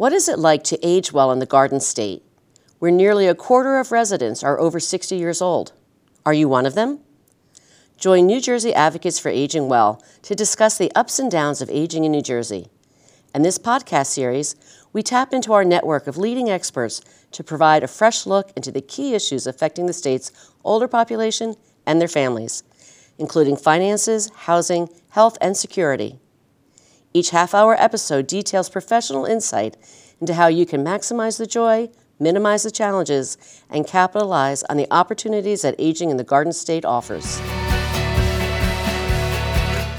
What is it like to age well in the Garden State, where nearly a quarter of residents are over 60 years old? Are you one of them? Join New Jersey Advocates for Aging Well to discuss the ups and downs of aging in New Jersey. In this podcast series, we tap into our network of leading experts to provide a fresh look into the key issues affecting the state's older population and their families, including finances, housing, health, and security. Each half hour episode details professional insight into how you can maximize the joy, minimize the challenges, and capitalize on the opportunities that aging in the Garden State offers.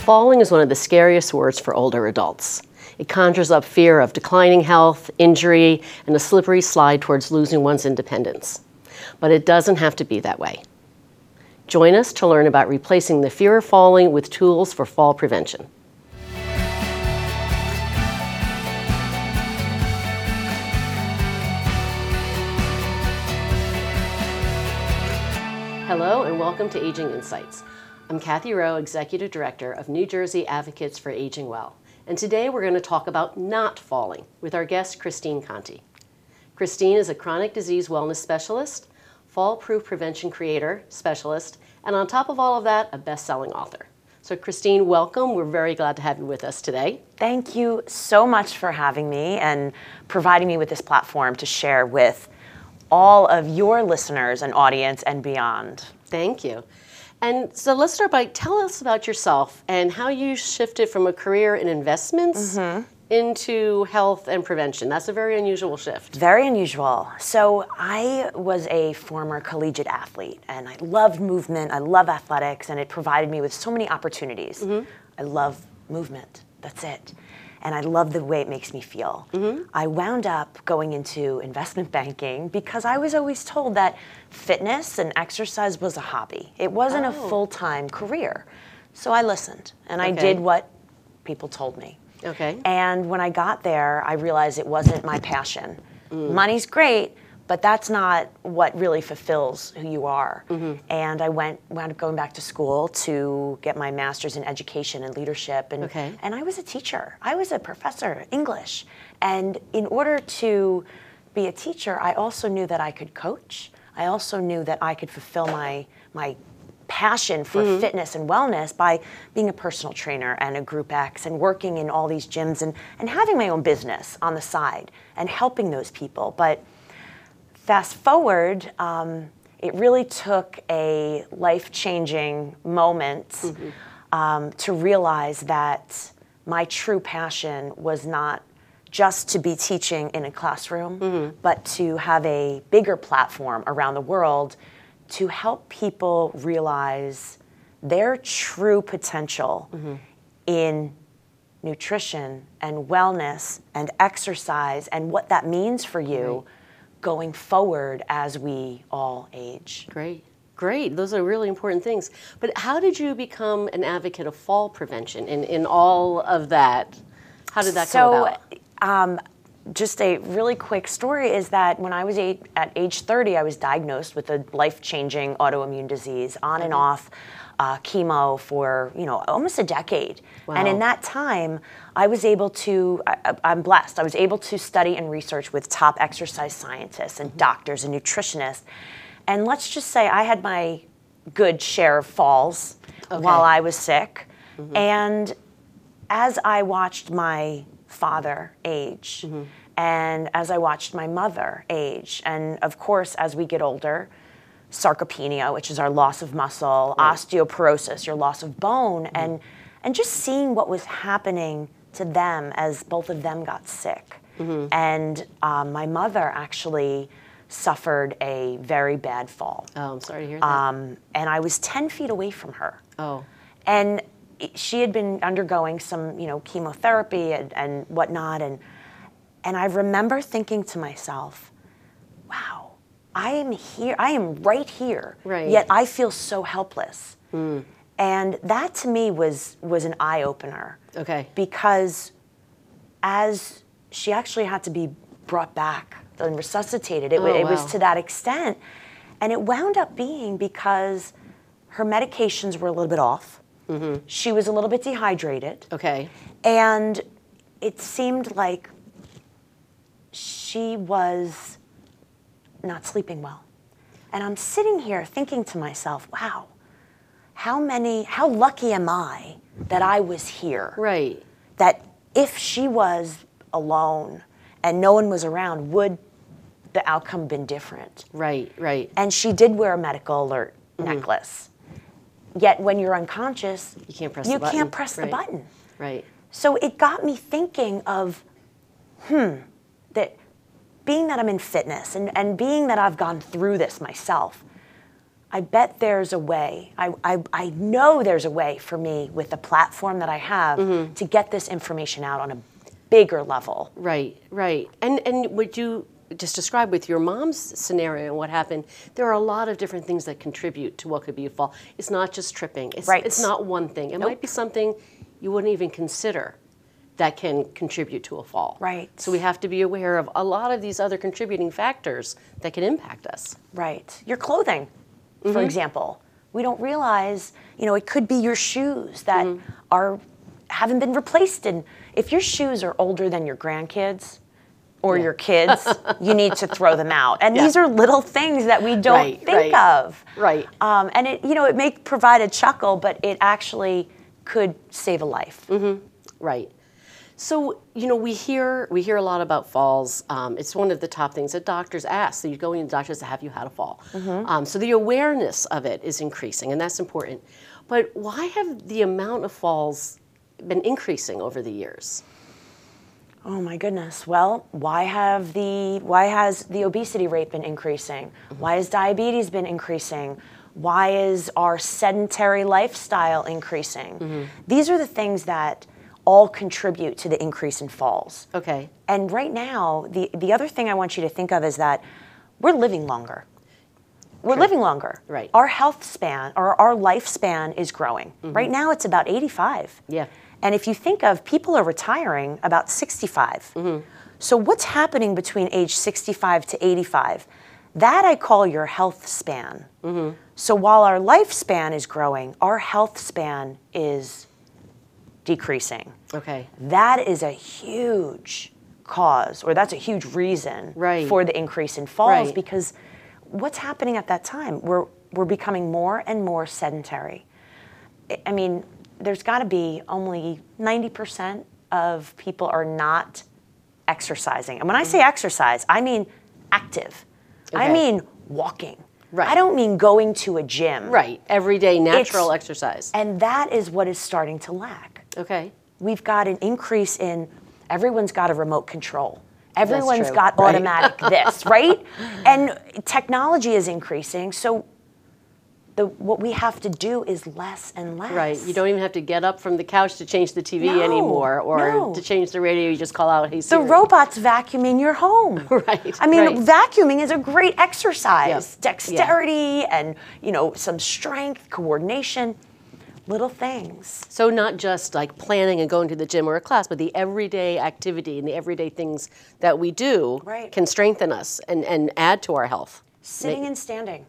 Falling is one of the scariest words for older adults. It conjures up fear of declining health, injury, and a slippery slide towards losing one's independence. But it doesn't have to be that way. Join us to learn about replacing the fear of falling with tools for fall prevention. Hello, and welcome to Aging Insights. I'm Kathy Rowe, Executive Director of New Jersey Advocates for Aging Well. And today we're going to talk about not falling with our guest, Christine Conti. Christine is a chronic disease wellness specialist, fall proof prevention creator, specialist, and on top of all of that, a best selling author. So, Christine, welcome. We're very glad to have you with us today. Thank you so much for having me and providing me with this platform to share with all of your listeners and audience and beyond. Thank you. And so let's start by tell us about yourself and how you shifted from a career in investments mm-hmm. into health and prevention. That's a very unusual shift. Very unusual. So I was a former collegiate athlete and I loved movement, I love athletics, and it provided me with so many opportunities. Mm-hmm. I love movement. That's it and I love the way it makes me feel. Mm-hmm. I wound up going into investment banking because I was always told that fitness and exercise was a hobby. It wasn't oh. a full time career. So I listened and okay. I did what people told me. Okay. And when I got there, I realized it wasn't my passion. Mm. Money's great, but that's not what really fulfills who you are. Mm-hmm. And I went wound up going back to school to get my master's in education and leadership, and okay. and I was a teacher. I was a professor English, and in order to be a teacher, I also knew that I could coach. I also knew that I could fulfill my my passion for mm-hmm. fitness and wellness by being a personal trainer and a group X and working in all these gyms and, and having my own business on the side and helping those people. But Fast forward, um, it really took a life changing moment mm-hmm. um, to realize that my true passion was not just to be teaching in a classroom, mm-hmm. but to have a bigger platform around the world to help people realize their true potential mm-hmm. in nutrition and wellness and exercise and what that means for you. Right going forward as we all age. Great. Great. Those are really important things. But how did you become an advocate of fall prevention in, in all of that? How did that so, come about? Um, just a really quick story is that when I was eight, at age 30, I was diagnosed with a life changing autoimmune disease on and off uh, chemo for you know almost a decade. Wow. And in that time, I was able to. I, am blessed. I was able to study and research with top exercise scientists and mm-hmm. doctors and nutritionists. And let's just say I had my good share of falls okay. while I was sick. Mm-hmm. And as I watched my father age, mm-hmm. And as I watched my mother age, and of course, as we get older, sarcopenia, which is our loss of muscle, right. osteoporosis, your loss of bone, mm-hmm. and and just seeing what was happening to them as both of them got sick. Mm-hmm. And um, my mother actually suffered a very bad fall. Oh, I'm sorry to hear that. Um, and I was 10 feet away from her. Oh. And she had been undergoing some, you know, chemotherapy and, and whatnot. And, and I remember thinking to myself, wow, I am here, I am right here, right. yet I feel so helpless. Mm. And that to me was was an eye opener. Okay. Because as she actually had to be brought back and resuscitated, it, oh, it wow. was to that extent. And it wound up being because her medications were a little bit off. Mm-hmm. She was a little bit dehydrated. Okay. And it seemed like she was not sleeping well. And I'm sitting here thinking to myself, wow, how many, how lucky am I that I was here? Right. That if she was alone and no one was around, would the outcome been different? Right, right. And she did wear a medical alert necklace. Yet when you're unconscious, You can't press you the button. can't press the Right. button. Right. So it got me thinking of, hmm, being that I'm in fitness and, and being that I've gone through this myself, I bet there's a way. I, I, I know there's a way for me with the platform that I have Mm-hmm. to get this information out on a bigger level. Right, right. And and would you just describe with your mom's scenario and what happened? There are a lot of different things that contribute to what could be a fall. It's not just tripping. It's Right. it's not one thing. It Nope. might be something you wouldn't even consider that can contribute to a fall. Right. So we have to be aware of a lot of these other contributing factors that can impact us. Right. Your clothing, for mm-hmm. example. We don't realize, you know, it could be your shoes that mm-hmm. are haven't been replaced and if your shoes are older than your grandkids or your kids, you need to throw them out. And Yeah. these are little things that we don't Right, think right, of. right. Um, and it, you know, it may provide a chuckle, but it actually could save a life. Mm-hmm. Right. So you know we hear we hear a lot about falls. Um, it's one of the top things that doctors ask. So you go in to doctors, have you had a fall? Um, so the awareness of it is increasing, and that's important. But why have the amount of falls been increasing over the years? Oh my goodness. Well, why have the why has the obesity rate been increasing? Why has diabetes been increasing? Why is our sedentary lifestyle increasing? These are the things that all contribute to the increase in falls. Okay. And right now, the the other thing I want you to think of is that we're living longer. We're living longer. Right. Our health span or our lifespan is growing. Right now it's about 85. Yeah. And if you think of people are retiring about 65. Hmm. So what's happening between age 65 to 85? That I call your health span. Hmm. So while our lifespan is growing, our health span is decreasing. Okay. That is a huge cause, or that's a huge reason Right. for the increase in falls Right. because what's happening at that time? We're, we're becoming more and more sedentary. I- mean, there's got to be only 90% of people are not exercising. And when I say mm-hmm. exercise, I mean active. Okay. I mean walking. Right. I don't mean going to a gym. Right. Everyday natural It's- exercise. And that is what is starting to lack Okay. we've got an increase in everyone's got a remote control. Everyone's true, got right? automatic this, right? And technology is increasing, so the what we have to do is less and less. Right. You don't even have to get up from the couch to change the TV No, anymore, or no. to change the radio. You just call out, "Hey the robots vacuuming your home. Right, I mean, right. vacuuming is a great exercise. Yeah, Dexterity and, you know, some strength, coordination, little things. So not just like planning and going to the gym or a class, but the everyday activity and the everyday things that we do Right. can strengthen us and, and add to our health. Sitting and standing.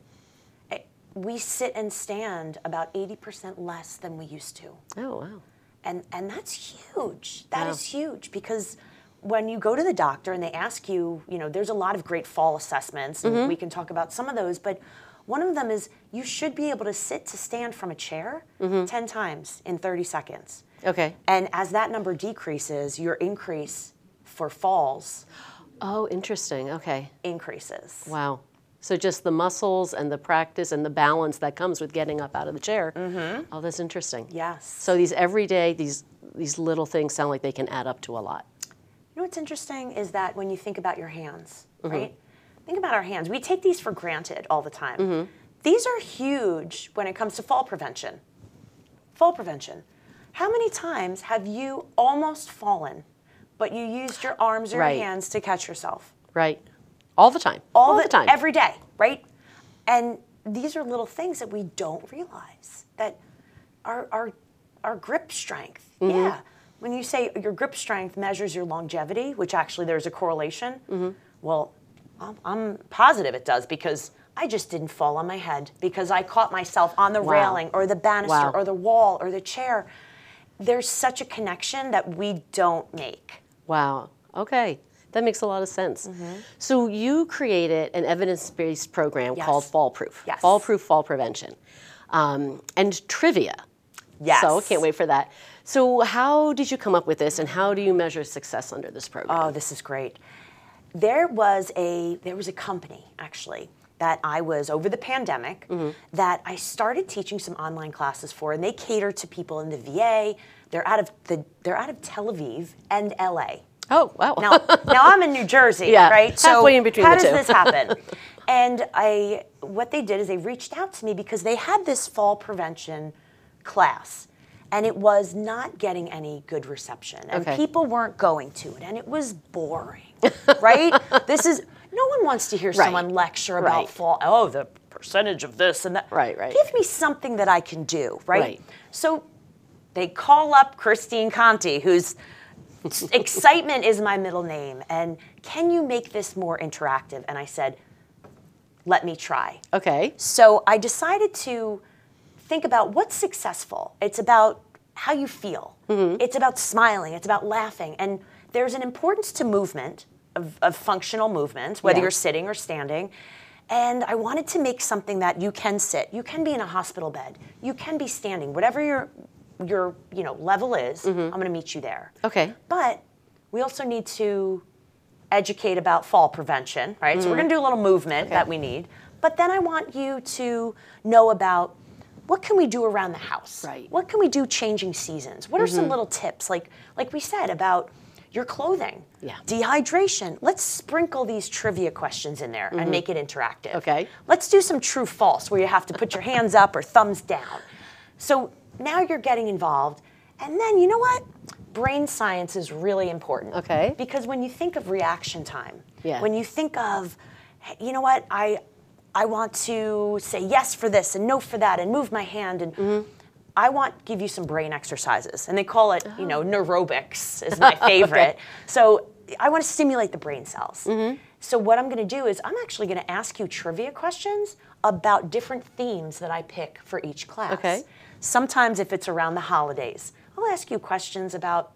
Eh, We sit and stand about 80% less than we used to. Oh wow. And, and that's huge. That is Wow. huge because when you go to the doctor and they ask you, you know, there's a lot of great fall assessments, and we can talk about some of those, but one of them is you should be able to sit to stand from a chair 10 times in 30 seconds. Okay. And as that number decreases, your increase for falls Oh, interesting. Okay. increases. Wow. So just the muscles and the practice and the balance that comes with getting up out of the chair. Mm-hmm. Oh, that's interesting. Yes. So these everyday, these these little things sound like they can add up to a lot. You know what's interesting is that when you think about your hands, Mm-hmm. right? Think about our hands. We take these for granted all the time. Mm-hmm. These are huge when it comes to fall prevention. Fall prevention. How many times have you almost fallen, but you used your arms or Right. your hands to catch yourself? Right. All the time. All, the, time. Every day, right? And these are little things that we don't realize that our, our, our grip strength, Mm-hmm. yeah. When you say your grip strength measures your longevity, which actually there's a correlation, Mm-hmm. well, I'm, I'm positive it does because I just didn't fall on my head because I caught myself on the Wow. railing or the banister Wow. or the wall or the chair. There's such a connection that we don't make. Wow. Okay. That makes a lot of sense. So you created an evidence-based program Yes. called Fall Proof. Yes. Fall Proof Fall Prevention. Um, and trivia. Yes. So can't wait for that. So how did you come up with this and how do you measure success under this program? Oh, this is great. There was a there was a company actually that I was over the pandemic mm-hmm. that I started teaching some online classes for, and they cater to people in the VA. They're out of the they're out of Tel Aviv and LA. oh, wow. Now, now I'm in New Jersey, Yeah, right? halfway in between how does two. this happen? and I, what they did is they reached out to me because they had this fall prevention class, and it was not getting any good reception, and Okay. people weren't going to it, and it was boring, right? this is no one wants to hear Right. someone lecture about Right. fall. Oh, the percentage of this and that. Right, right. Give me something that I can do, right? Right. So they call up Christine Conti, who's excitement is my middle name, and can you make this more interactive? And I said, let me try. okay. So I decided to think about what's successful. It's about how you feel. Mm-hmm. It's about smiling. It's about laughing. And there's an importance to movement, of, of functional movement, whether Yeah. you're sitting or standing. And I wanted to make something that you can sit. You can be in a hospital bed. You can be standing. Whatever your your you know level is, mm-hmm. I'm going to meet you there. Okay. But we also need to educate about fall prevention, right? So we're mm-hmm. going to do a little movement that we need. But then I want you to know about what can we do around the house? Right. What can we do changing seasons? What are some mm-hmm. little tips like like we said about your clothing? Yeah. Dehydration. Let's sprinkle these trivia questions in there and make it interactive. Okay. Let's do some true false where you have to put your hands up or thumbs down. So now you're getting involved. And then you know what? Brain science is really important. Okay. Because when you think of reaction time, Yeah. when you think of, hey, you know what, I, I want to say yes for this and no for that and move my hand and Mm-hmm. I want to give you some brain exercises. And they call it, you know, neurobics is my favorite. So I want to stimulate the brain cells. Mm-hmm. So what I'm going to do is I'm actually going to ask you trivia questions about different themes that I pick for each class. Okay. Sometimes if it's around the holidays, I'll ask you questions about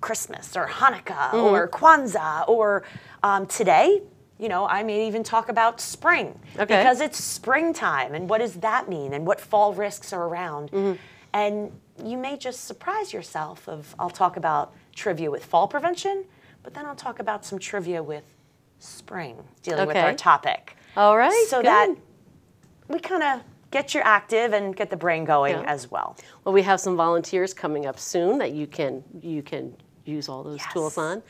Christmas or Hanukkah Mm-hmm. or Kwanzaa or um, today, you know, I may even talk about spring Okay. because it's springtime and what does that mean and what fall risks are around. Mm-hmm. And you may just surprise yourself of I'll talk about trivia with fall prevention, but then I'll talk about some trivia with spring dealing with our topic. All right, So good. that we kind of get you active and get the brain going Yeah. as well. Well, we have some volunteers coming up soon that you can you can use all those Yes. tools on.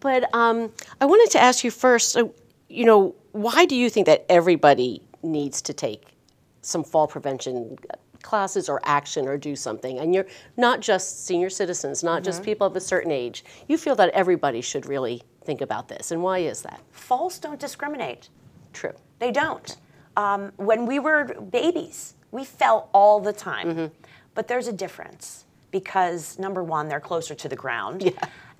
But um, I wanted to ask you first. You know, why do you think that everybody needs to take some fall prevention classes or action or do something? And you're not just senior citizens, not just people of a certain age. You feel that everybody should really think about this, and why is that? Falls don't discriminate. True. They don't. Um, when we were babies, we fell all the time. Mm-hmm. But there's a difference because number one, they're closer to the ground.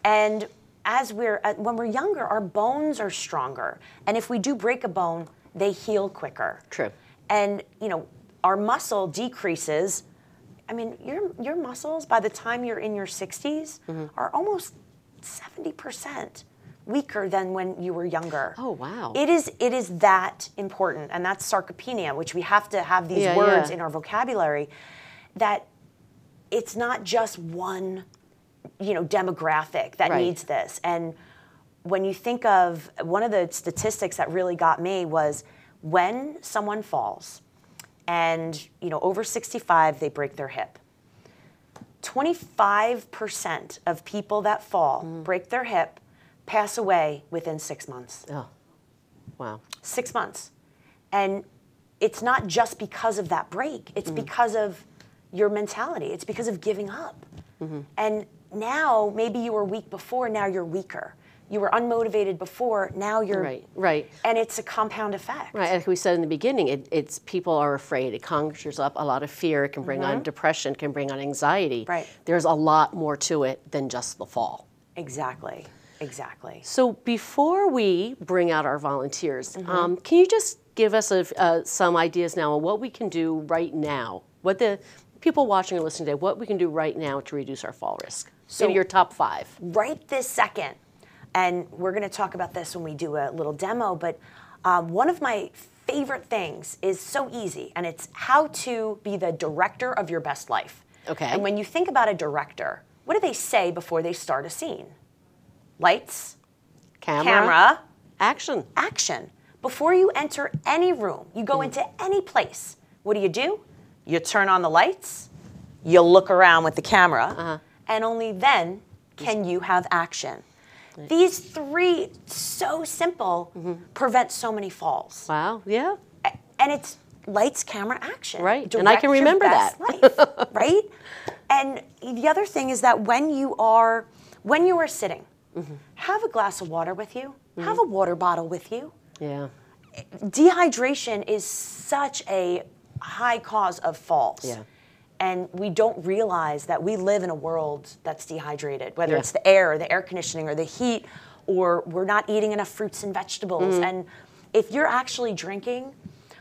And as we're uh, when we're younger, our bones are stronger, and if we do break a bone, they heal quicker. True. And you know, our muscle decreases. I mean, your your muscles by the time you're in your 60s Mm-hmm. are almost 70% weaker than when you were younger. Oh, wow. It is it is that important, and that's sarcopenia, which we have to have these Yeah, words yeah. in our vocabulary. That it's not just one, you know, demographic that Right. needs this. And when you think of one of the statistics that really got me was when someone falls, and you know, over 65, they break their hip. 25% of people that fall, Mm. break their hip, pass away within six months Oh, wow. six months. And it's not just because of that break, it's because of your mentality, it's because of giving up. And now, maybe you were weak before, now you're weaker. You were unmotivated before, now you're. Right. Right. And it's a compound effect. Right, like we said in the beginning, it, it's people are afraid. It conjures up a lot of fear. It can bring on depression. Can bring on anxiety. Mm-hmm. Right. There's a lot more to it than just the fall. Exactly. Exactly. So before we bring out our volunteers, Mm-hmm. um, can you just give us a, uh, some ideas now on what we can do right now? What the people watching or listening today, what we can do right now to reduce our fall risk? So- your top five. right this second, and we're going to talk about this when we do a little demo. But um, one of my favorite things is so easy, and it's how to be the director of your best life. Okay. And when you think about a director, what do they say before they start a scene? Lights, Camera. camera, Action. action. Before you enter any room, you Mm. go into any place, what do you do? You turn on the lights, you look around with the camera, Uh-huh. And only then can you have action. These three, so simple, Mm-hmm. prevent so many falls. Wow. Yeah. And it's lights, camera, action. Right, and I can remember that. life, right? And the other thing is that when you are when you are sitting, Mm-hmm. have a glass of water with you. Have a water bottle with you. Yeah. Dehydration is such a high cause of falls. Yeah. And we don't realize that we live in a world that's dehydrated, whether Yeah. it's the air, or the air conditioning, or the heat, or we're not eating enough fruits and vegetables. Mm-hmm. And if you're actually drinking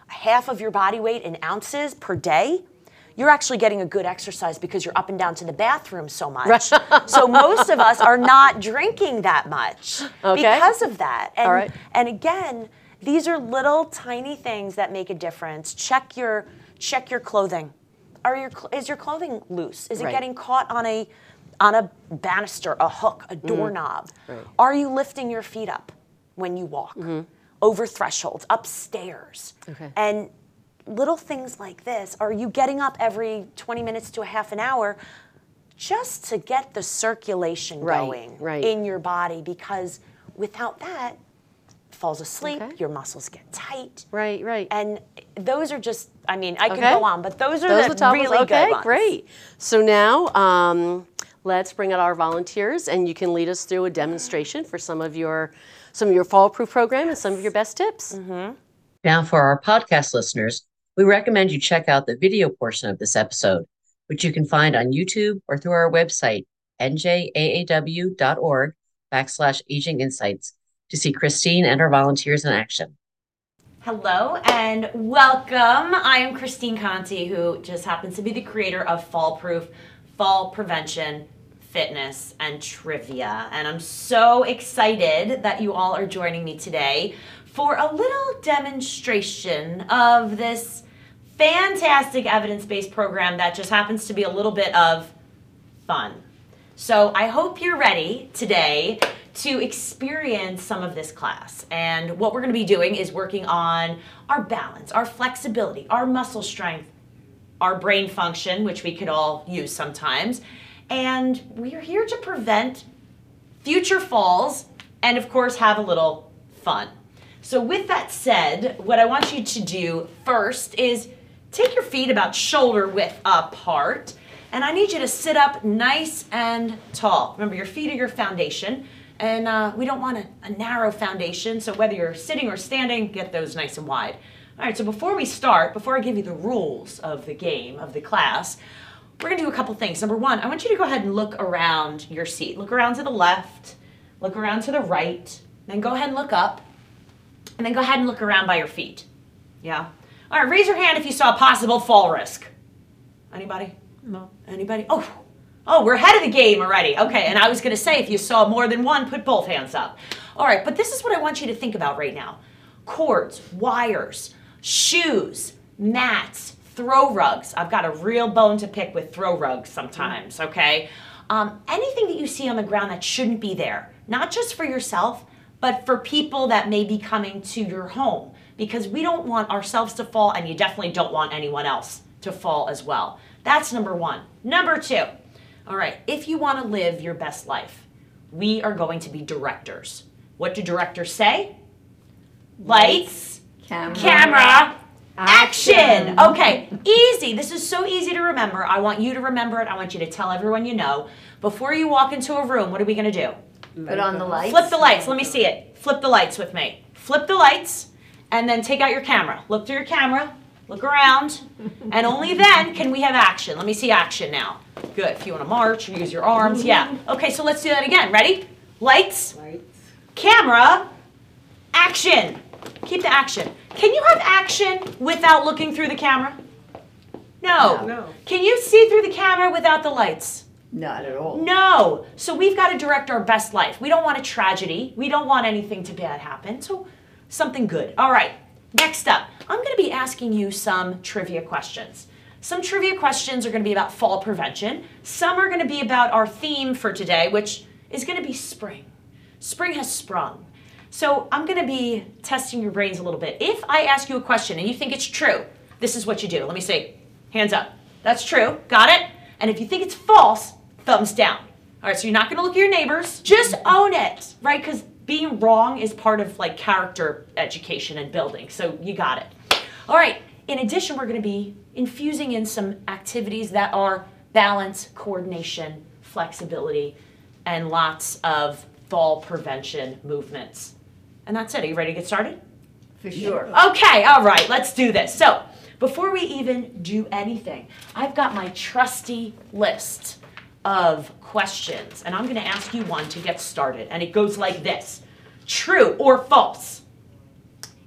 half of your body weight in ounces per day, you're actually getting a good exercise because you're up and down to the bathroom so much. so most of us are not drinking that much Okay. because of that. And, right. and again, these are little tiny things that make a difference. Check your check your clothing. Are your is your clothing loose? Is it Right. getting caught on a on a banister, a hook, a doorknob? Mm-hmm. Right. Are you lifting your feet up when you walk? Over thresholds, upstairs. Okay. And little things like this, are you getting up every 20 minutes to a half an hour just to get the circulation Right, going right. in your body because without that falls asleep, Okay. your muscles get tight. Right. Right. And those are just, I mean, I could Okay. go on, but those are Those the are the top really ones. Okay, good ones. great. So now um, let's bring out our volunteers, and you can lead us through a demonstration for some of your some of your fall proof program and some of your best tips. Mm-hmm. Now, for our podcast listeners, we recommend you check out the video portion of this episode, which you can find on YouTube or through our website, njaaw.org backslash aging insights, to see Christine and her volunteers in action. Hello and welcome. I am Christine Conti, who just happens to be the creator of Fall Proof, Fall Prevention, Fitness, and Trivia. And I'm so excited that you all are joining me today for a little demonstration of this fantastic evidence based program that just happens to be a little bit of fun. So I hope you're ready today to experience some of this class. And what we're going to be doing is working on our balance, our flexibility, our muscle strength, our brain function, which we could all use sometimes. And we are here to prevent future falls and, of course, have a little fun. So, with that said, what I want you to do first is take your feet about shoulder width apart, and I need you to sit up nice and tall. Remember, your feet are your foundation, and uh, we don't want a, a narrow foundation, so whether you're sitting or standing, get those nice and wide. All right, so before we start, before I give you the rules of the game, of the class, we're gonna do a couple things. Number one, I want you to go ahead and look around your seat. Look around to the left, look around to the right, then go ahead and look up, and then go ahead and look around by your feet. Yeah? All right, raise your hand if you saw a possible fall risk. Anybody? No. Anybody? Oh, oh, we're ahead of the game already. Okay, and I was gonna say if you saw more than one, put both hands up. All right, but this is what I want you to think about right now cords, wires, shoes, mats, throw rugs. I've got a real bone to pick with throw rugs sometimes, okay? Um, anything that you see on the ground that shouldn't be there, not just for yourself, but for people that may be coming to your home, because we don't want ourselves to fall, and you definitely don't want anyone else to fall as well. That's number one. Number two, all right, if you want to live your best life, we are going to be directors. What do directors say? Lights, Camera. camera, action. Okay, easy. This is so easy to remember. I want you to remember it. I want you to tell everyone you know. Before you walk into a room, what are we going to do? Put on the lights. Flip the lights. Let me see it. Flip the lights with me. Flip the lights and then take out your camera. Look through your camera. Look around. And only then can we have action. Let me see action now. Good. If you want to march or use your arms. Yeah. Okay, so let's do that again. Ready? Lights. Camera. Action. Keep the action. Can you have action without looking through the camera? No. No. Can you see through the camera without the lights? Not at all. No. So we've got to direct our best life. We don't want a tragedy. We don't want anything to bad happen. So something good. All right. Next up, I'm going to be asking you some trivia questions. Some trivia questions are going to be about fall prevention. Some are going to be about our theme for today, which is going to be spring. Spring has sprung. So I'm going to be testing your brains a little bit. If I ask you a question and you think it's true, this is what you do. Let me see. Hands up. That's true. Got it? And if you think it's false, thumbs down. All right, so you're not going to look at your neighbors. Just own it, right? Because being wrong is part of like character education and building. So you got it. All right. In addition, we're going to be infusing in some activities that are balance, coordination, flexibility, and lots of fall prevention movements. And that's it. Are you ready to get started? For sure. Okay, all right, let's do this. So, before we even do anything, I've got my trusty list of questions, and I'm going to ask you one to get started. And it goes like this True or false?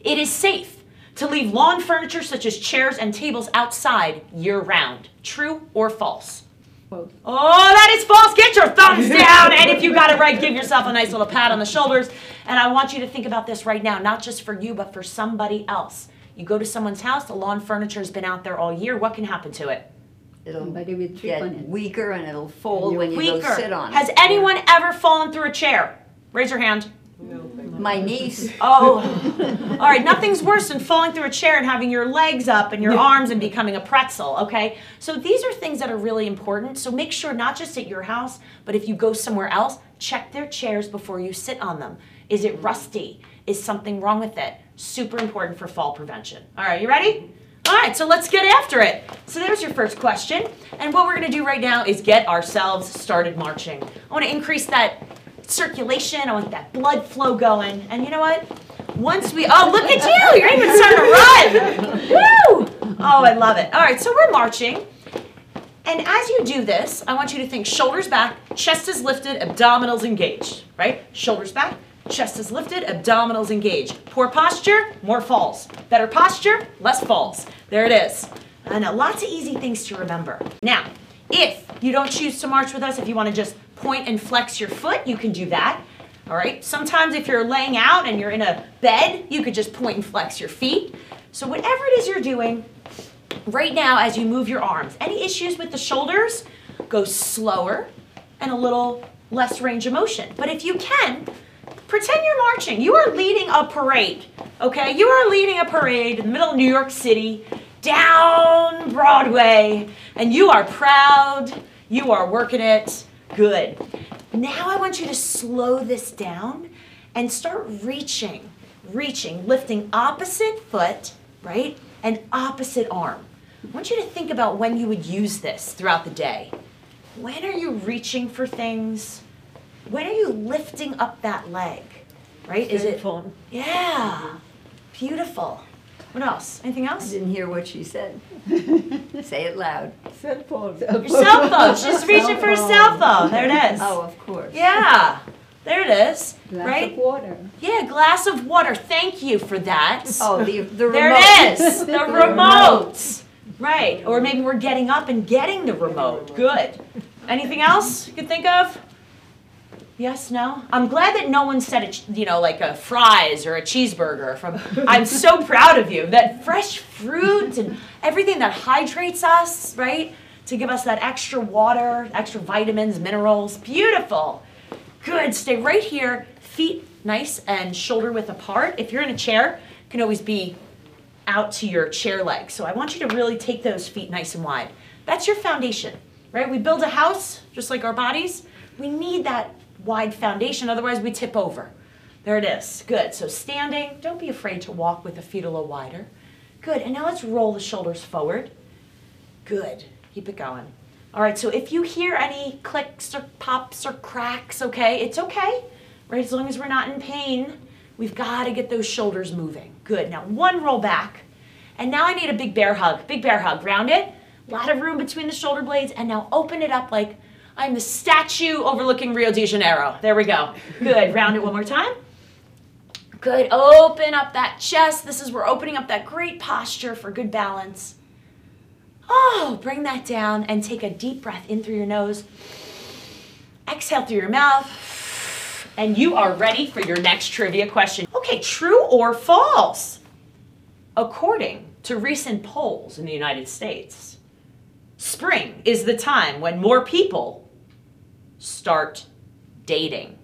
It is safe to leave lawn furniture such as chairs and tables outside year round. True or false? False. Oh, that is false. Get your thumbs down. and if you got it right, give yourself a nice little pat on the shoulders. And I want you to think about this right now, not just for you, but for somebody else. You go to someone's house, the lawn furniture has been out there all year. What can happen to it? It'll Somebody will trip get on it. weaker and it'll fold you're when you Weaker. go sit on it. Has it. anyone ever fallen through a chair? Raise your hand. My niece, Oh, all right. Nothing's worse than falling through a chair and having your legs up and your arms and becoming a pretzel, okay? So these are things that are really important. So make sure, not just at your house, but if you go somewhere else, check their chairs before you sit on them. Is it rusty? Is something wrong with it? Super important for fall prevention. All right, you ready? All right, so let's get after it. So there's your first question. And what we're gonna do right now is get ourselves started marching. I wanna increase that circulation. I want that blood flow going. And you know what? Once we, oh, look at you! You're even starting to run! Woo! Oh, I love it. All right, so we're marching. And as you do this, I want you to think shoulders back, chest is lifted, abdominals engaged, right? Shoulders back, chest is lifted, abdominals engaged. Poor posture, more falls. Better posture, less falls. There it is. Know, lots of easy things to remember. Now, if you don't choose to march with us, if you want to just point and flex your foot, you can do that. All right. Sometimes if you're laying out and you're in a bed, you could just point and flex your feet. So whatever it is you're doing, right now as you move your arms. Any issues with the shoulders? Go slower and a little less range of motion. But if you can, pretend you're marching. You are leading a parade, okay? You are leading a parade in the middle of New York City, down Broadway, and you are proud. You are working it good. Now I want you to slow this down and start reaching, reaching, lifting opposite foot, right? And opposite arm. I want you to think about when you would use this throughout the day. When are you reaching for things? When are you lifting up that leg? Right? Is it Phone. Yeah. Mm-hmm. Beautiful. What else? Anything else? didn't hear what she said. Say it loud. Cell phone. Your cell phone. She's reaching for her cell phone. There it is. Oh, of course. Yeah. There it is. Glass right? of water. Yeah, glass of water. Thank you for that. Oh, the, the remote. There it is. The remote. Right. Or maybe we're getting up and getting the remote. Good. Anything else you could think of? Yes, no? I'm glad that no one said, it, you know, like a fries or a cheeseburger. From I'm so proud of you. That fresh fruit and everything that hydrates us, right? To give us that extra water, extra vitamins, minerals. Beautiful. Good. Stay right here. Feet nice and shoulder width apart. If you're in a chair, can always be out to your chair leg. So I want you to really take those feet nice and wide. That's your foundation, right? We build a house just like our bodies. We need that wide foundation, otherwise we tip over. There it is. Good. So standing, don't be afraid to walk with the feet a little wider. Good. And now let's roll the shoulders forward. Good. Keep it going. All right, so if you hear any clicks or pops or cracks, okay, it's okay, right? As long as we're not in pain, we've got to get those shoulders moving. Good. Now, one roll back. And now I need a big bear hug. Big bear hug. Round it. A lot of room between the shoulder blades. And now open it up like I'm the statue overlooking Rio de Janeiro. There we go. Good. Round it one more time. Good. Open up that chest. This is we're opening up that great posture for good balance. Oh, bring that down and take a deep breath in through your nose Exhale through your mouth. And you are ready for your next trivia question. Okay, true or false? According to recent polls in the United States, spring is the time when more people start dating.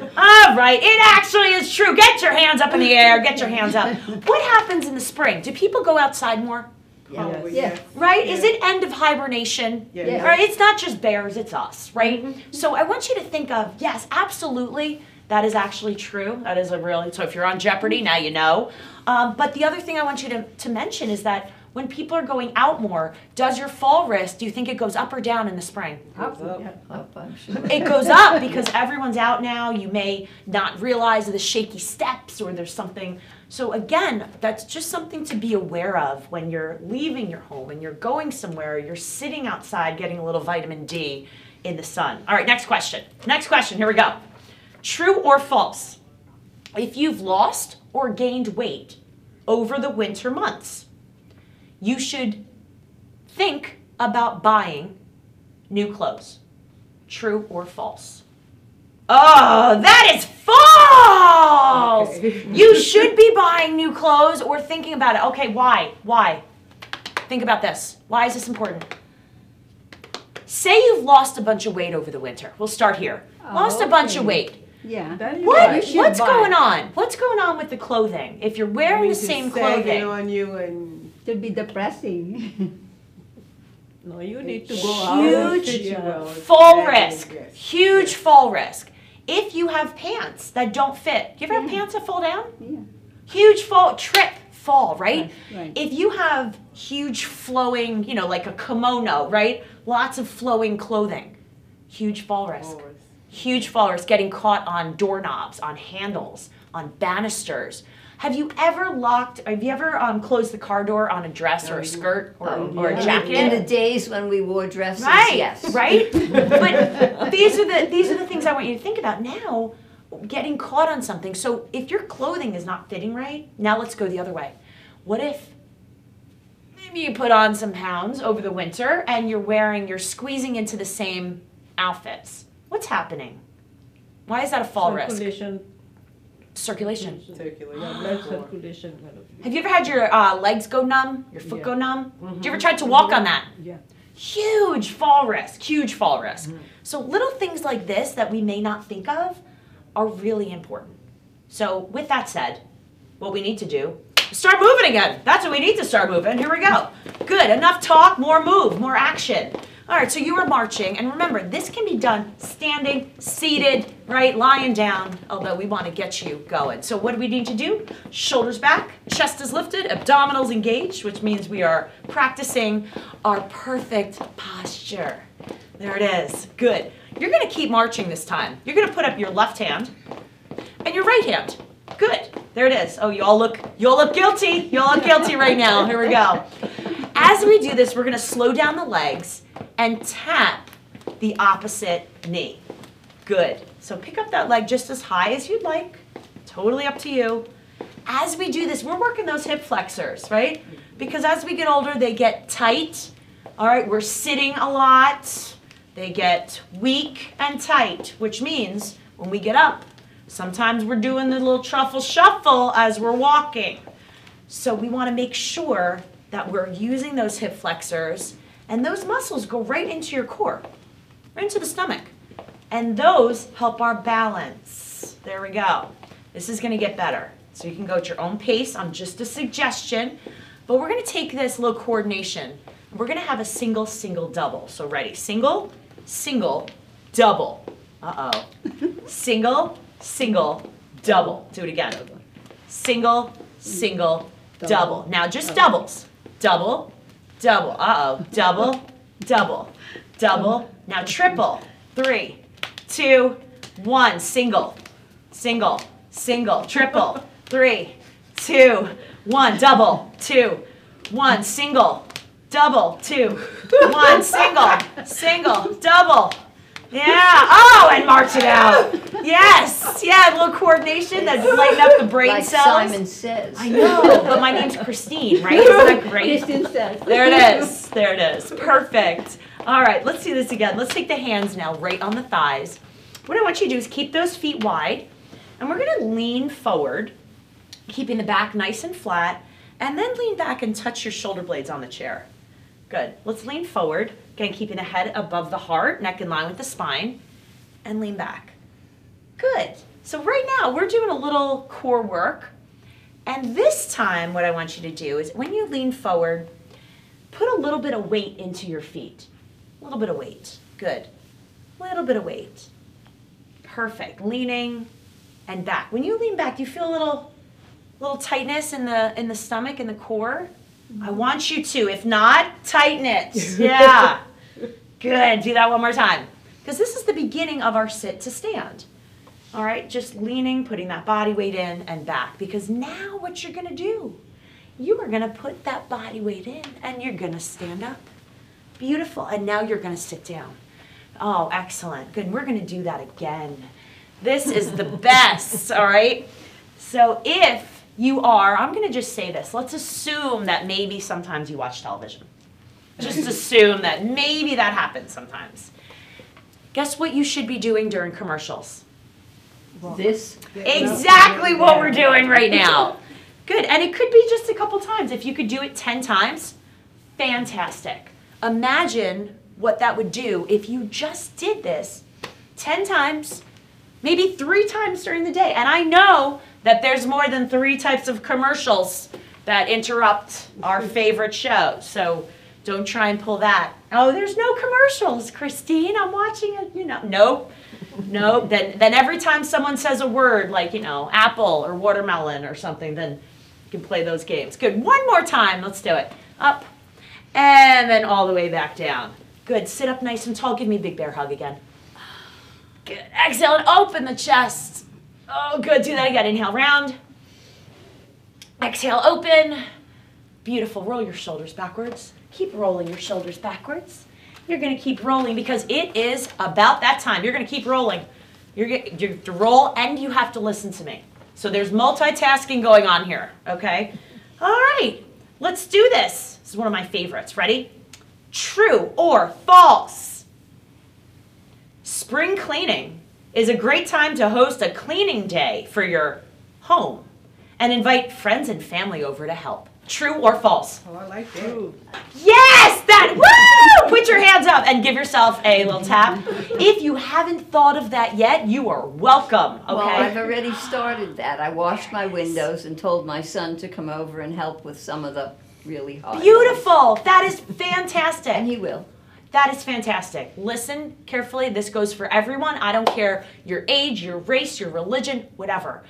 All right, it actually is true. Get your hands up in the air. Get your hands up. What happens in the spring? Do people go outside more? Yeah. yeah. Right? Is it end of hibernation? Yeah. Right? It's not just bears, it's us, right? So I want you to think of, yes, absolutely, that is actually true. That is a really, so if you're on Jeopardy, now you know. Um, but the other thing I want you to, to mention is that when people are going out more, does your fall risk, do you think it goes up or down in the spring? Up, up, I'm sure. It goes up because everyone's out now. You may not realize the shaky steps or there's something. So, again, that's just something to be aware of when you're leaving your home and you're going somewhere, you're sitting outside getting a little vitamin D in the sun. All right, next question. Next question. Here we go. True or false? If you've lost or gained weight over the winter months, you should think about buying new clothes. True or false? Oh, that is false! You should be buying new clothes or thinking about it. Okay, why? Why? Think about this. Why is this important? Say you've lost a bunch of weight over the winter. We'll start here. lost a oh, bunch of weight. Yeah. What? What's buy. going on? What's going on with the clothing? If you're wearing the Means it's same sagging clothing, on you and To be depressing. no, you need to go out. Huge fit you well. It's fall sagging, risk. yes. Huge fall risk. If you have pants that don't fit, do you ever have pants that fall down? Yeah. Huge fall, trip, fall, right? Right, right. If you have huge flowing, you know, like a kimono, right? Lots of flowing clothing, huge fall risk. Fall risk. Huge fall risk getting caught on doorknobs, on handles, on banisters. Have you ever locked, have you ever um, closed the car door on a dress or a skirt or, or a jacket? In the days when we wore dresses, Right. yes. Right. but these are the these are the things I want you to think about now. Getting caught on something. So if your clothing is not fitting right, now let's go the other way. What if maybe you put on some pounds over the winter and you're wearing you're squeezing into the same outfits? What's happening? Why is that a fall risk? Circulation, Circulation. circulation, yeah, blood circulation. Have you ever had your uh, legs go numb, your foot Yeah. go numb? Mm-hmm. Did you ever try to mm-hmm. walk on that? Yeah. huge fall risk, huge fall risk. Mm-hmm. So little things like this that we may not think of are really important. So with that said, what we need to do start moving again. That's what we need to start moving. Here we go. Good. Enough talk, more move, more action. All right, so you are marching, and remember, this can be done standing, seated, right, lying down, although we want to get you going. So, what do we need to do? Shoulders back, chest is lifted, abdominals engaged, which means we are practicing our perfect posture. There it is. Good. You're to keep marching this time. You're to put up your left hand and your right hand. Good. There it is. Oh, you all look you all look guilty. You all look guilty right now. Here we go. As we do this, we're going to slow down the legs and tap the opposite knee. Good. So pick up that leg just as high as you'd like. Totally up to you. As we do this, we're working those hip flexors, right? Because as we get older, they get tight. All right, we're sitting a lot. They get weak and tight, which means when we get up, sometimes we're doing the little truffle shuffle as we're walking. So we want to make sure that we're using those hip flexors and those muscles go right into your core, right into the stomach. And those help our balance. There we go. This is going to get better. So you can go at your own pace. I'm just a suggestion. But we're going to take this little coordination. We're going to have a single, single, double. So ready? Single, single, double. Uh oh. single, single, double. Do it again. Single, single, double. Now just doubles. Double, double. Uh oh. Double, double, double. Now triple. Three, two, one. Single, single, single, triple. Three, two, one. Double, two, one. Single, double, two, one. Single, single, double. Yeah. Oh, and march it out. Yes. Yeah, a little coordination that lighten up the brain Like cells. Simon says. I know, but my name's Christine, right? Isn't that great? Christine says. There it is. There it is. Perfect. All right, let's do this again. Let's take the hands now right on the thighs. What I want you to do is keep those feet wide, and we're gonna lean forward, keeping the back nice and flat, and then lean back and touch your shoulder blades on the chair. Good. Let's lean forward, again, keeping the head above the heart, neck in line with the spine, and lean back. Good. So right now, we're doing a little core work. And this time, what I want you to do is when you lean forward, put a little bit of weight into your feet. A little bit of weight. Good. A little bit of weight. Perfect. Leaning and back. When you lean back, you feel a little little tightness in the in the stomach and the core? I mm-hmm. want you to. If not, tighten it. Yeah. Good. Do that one more time. Because this is the beginning of our sit to stand. All right, just leaning, putting that body weight in and back. Because now what you're gonna do, you are gonna put that body weight in and you're gonna stand up. Beautiful. And now you're gonna sit down. Oh, excellent. Good. We're gonna do that again. This is the best, all right? So if you are, I'm gonna just say this. Let's assume that maybe sometimes you watch television. Just assume that maybe that happens sometimes. Guess what you should be doing during commercials? This, Exactly what we're doing right now. Good. And it could be just a couple times. If you could do it 10 times, fantastic. Imagine what that would do if you just did this 10 times, maybe three times during the day. And I know that there's more than three types of commercials that interrupt our favorite show. So don't try and pull that. Oh, there's no commercials, Christine. I'm watching it, you know. Nope. Nope. Then then every time someone says a word like, you know, apple or watermelon or something, then you can play those games. Good. One more time. Let's do it. Up. And then all the way back down. Good. Sit up nice and tall. Give me a big bear hug again. Good. Exhale and open the chest. Oh, good. Do that again. Inhale, round. Exhale, open. Beautiful. Roll your shoulders backwards. Keep rolling your shoulders backwards. You're going to keep rolling because it is about that time. You're going to keep rolling. You're going you to roll and you have to listen to me. So there's multitasking going on here, okay? All right. Let's do this. This is one of my favorites. Ready? True or false? Spring cleaning is a great time to host a cleaning day for your home and invite friends and family over to help. True or false? Oh, I like that. Yes, that woo! Put your hands up and give yourself a little tap. If you haven't thought of that yet, you are welcome. Okay. well, I've already started that. I washed my windows and told my son to come over and help with some of the really hard. ones. Beautiful. That is fantastic. And he will. That is fantastic. Listen carefully. This goes for everyone. I don't care your age, your race, your religion, whatever.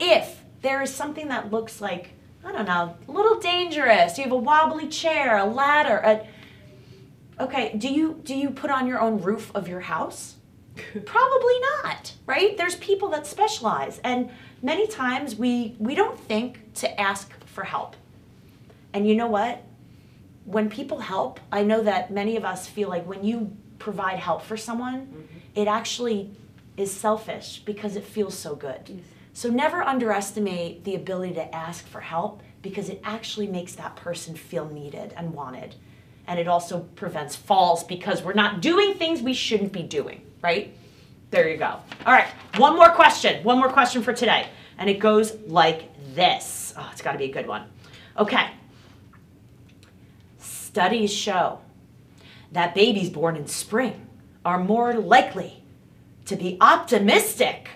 If there is something that looks like, I don't know, a little dangerous, you have a wobbly chair, a ladder, a Okay, do you do you put on your own roof of your house? Probably not, right? There's people that specialize and many times we we don't think to ask for help. And you know what? when people help, I know that many of us feel like when you provide help for someone, mm-hmm. it actually is selfish because it feels so good. So never underestimate the ability to ask for help because it actually makes that person feel needed and wanted. And it also prevents falls because we're not doing things we shouldn't be doing, right? There you go. All right, one more question. One more question for today. And it goes like this. Oh, it's got to be a good one. Okay. Studies show that babies born in spring are more likely to be optimistic.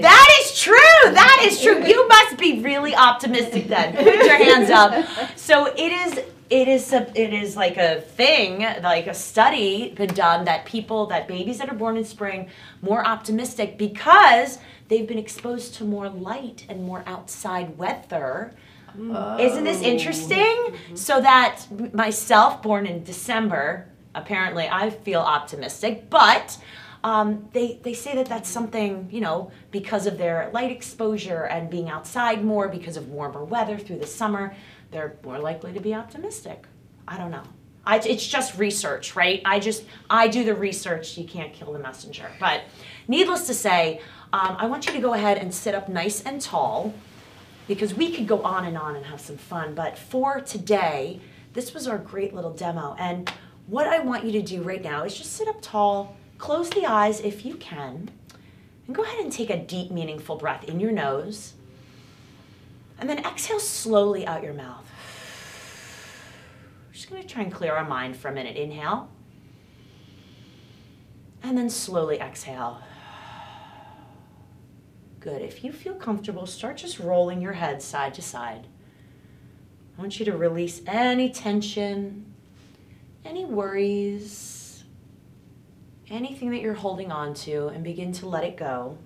That is true. That is true. You must be really optimistic then. Put your hands up. So it is it is a, it is like a thing, like a study been done that people that babies that are born in spring more optimistic because they've been exposed to more light and more outside weather. Isn't this oh. interesting? So that myself, born in December, apparently I feel optimistic, but um, they they say that that's something you know because of their light exposure and being outside more because of warmer weather through the summer, they're more likely to be optimistic. I don't know. I, it's just research, right? I just I do the research. You can't kill the messenger. But needless to say, um, I want you to go ahead and sit up nice and tall because we could go on and on and have some fun. But for today, this was our great little demo. And what I want you to do right now is just sit up tall, close the eyes if you can, and go ahead and take a deep, meaningful breath in your nose. And then exhale slowly out your mouth. Just gonna try and clear our mind for a minute. Inhale. And then slowly exhale. Good. If you feel comfortable, start just rolling your head side to side. I want you to release any tension, any worries, anything that you're holding on to, and begin to let it go.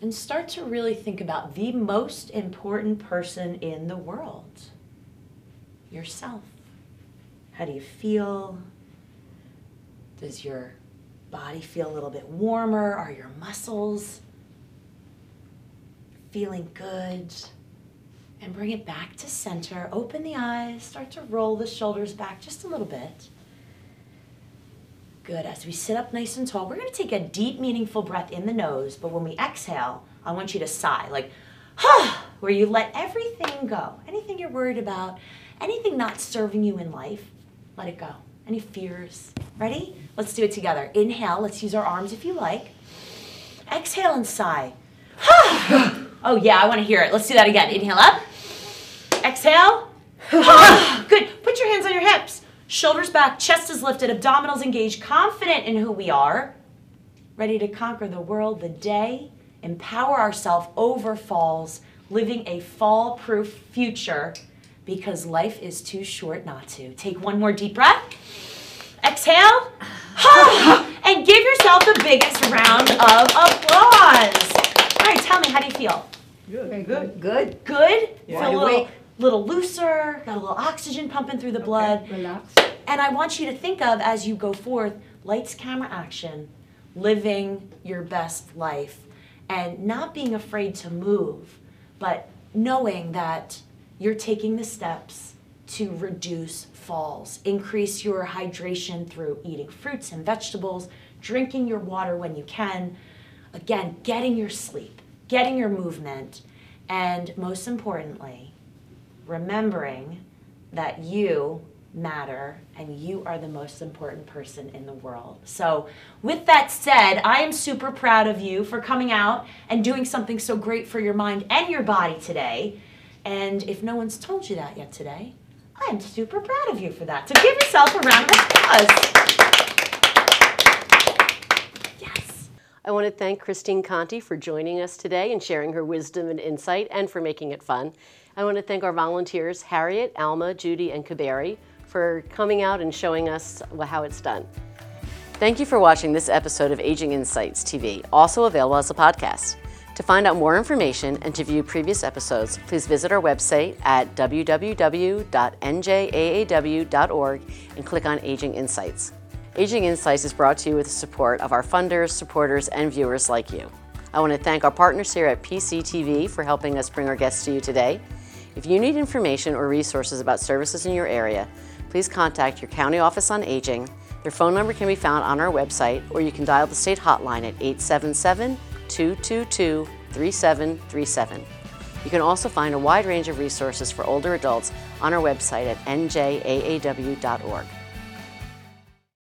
And start to really think about the most important person in the world yourself. How do you feel? Does your body feel a little bit warmer? Are your muscles feeling good? And bring it back to center. Open the eyes, start to roll the shoulders back just a little bit. Good. As we sit up nice and tall, we're to take a deep, meaningful breath in the nose, but when we exhale, I want you to sigh, like, huh, where you let everything go. Anything you're worried about, anything not serving you in life, let it go. Any fears? Ready? Let's do it together. Inhale, let's use our arms if you like. Exhale and sigh. oh, yeah, I want to hear it. Let's do that again. Inhale up. Exhale. Good. Put your hands on your hips. Shoulders back, chest is lifted, abdominals engaged, confident in who we are, ready to conquer the world, the day, empower ourselves over falls, living a fall proof future because life is too short not to. Take one more deep breath. Exhale. and give yourself the biggest round of applause. All right, tell me, how do you feel? Good. Good. Good. Good? Yeah. Feel a little, awake. Little looser, got a little oxygen pumping through the blood. Relax. And I want you to think of as you go forth lights, camera, action, living your best life and not being afraid to move, but knowing that you're taking the steps to reduce falls, increase your hydration through eating fruits and vegetables, drinking your water when you can, again, getting your sleep, getting your movement, and most importantly, remembering that you matter and you are the most important person in the world. So, with that said, I am super proud of you for coming out and doing something so great for your mind and your body today. And if no one's told you that yet today, I am super proud of you for that. So, give yourself a round of applause. Yes. I want to thank Christine Conti for joining us today and sharing her wisdom and insight and for making it fun. I want to thank our volunteers, Harriet, Alma, Judy, and Kaberi, for coming out and showing us how it's done. Thank you for watching this episode of Aging Insights TV, also available as a podcast. To find out more information and to view previous episodes, please visit our website at www.njaaw.org and click on Aging Insights. Aging Insights is brought to you with the support of our funders, supporters, and viewers like you. I want to thank our partners here at PCTV for helping us bring our guests to you today. If you need information or resources about services in your area, please contact your county office on aging. Their phone number can be found on our website, or you can dial the state hotline at 877 222 3737. You can also find a wide range of resources for older adults on our website at njaaw.org.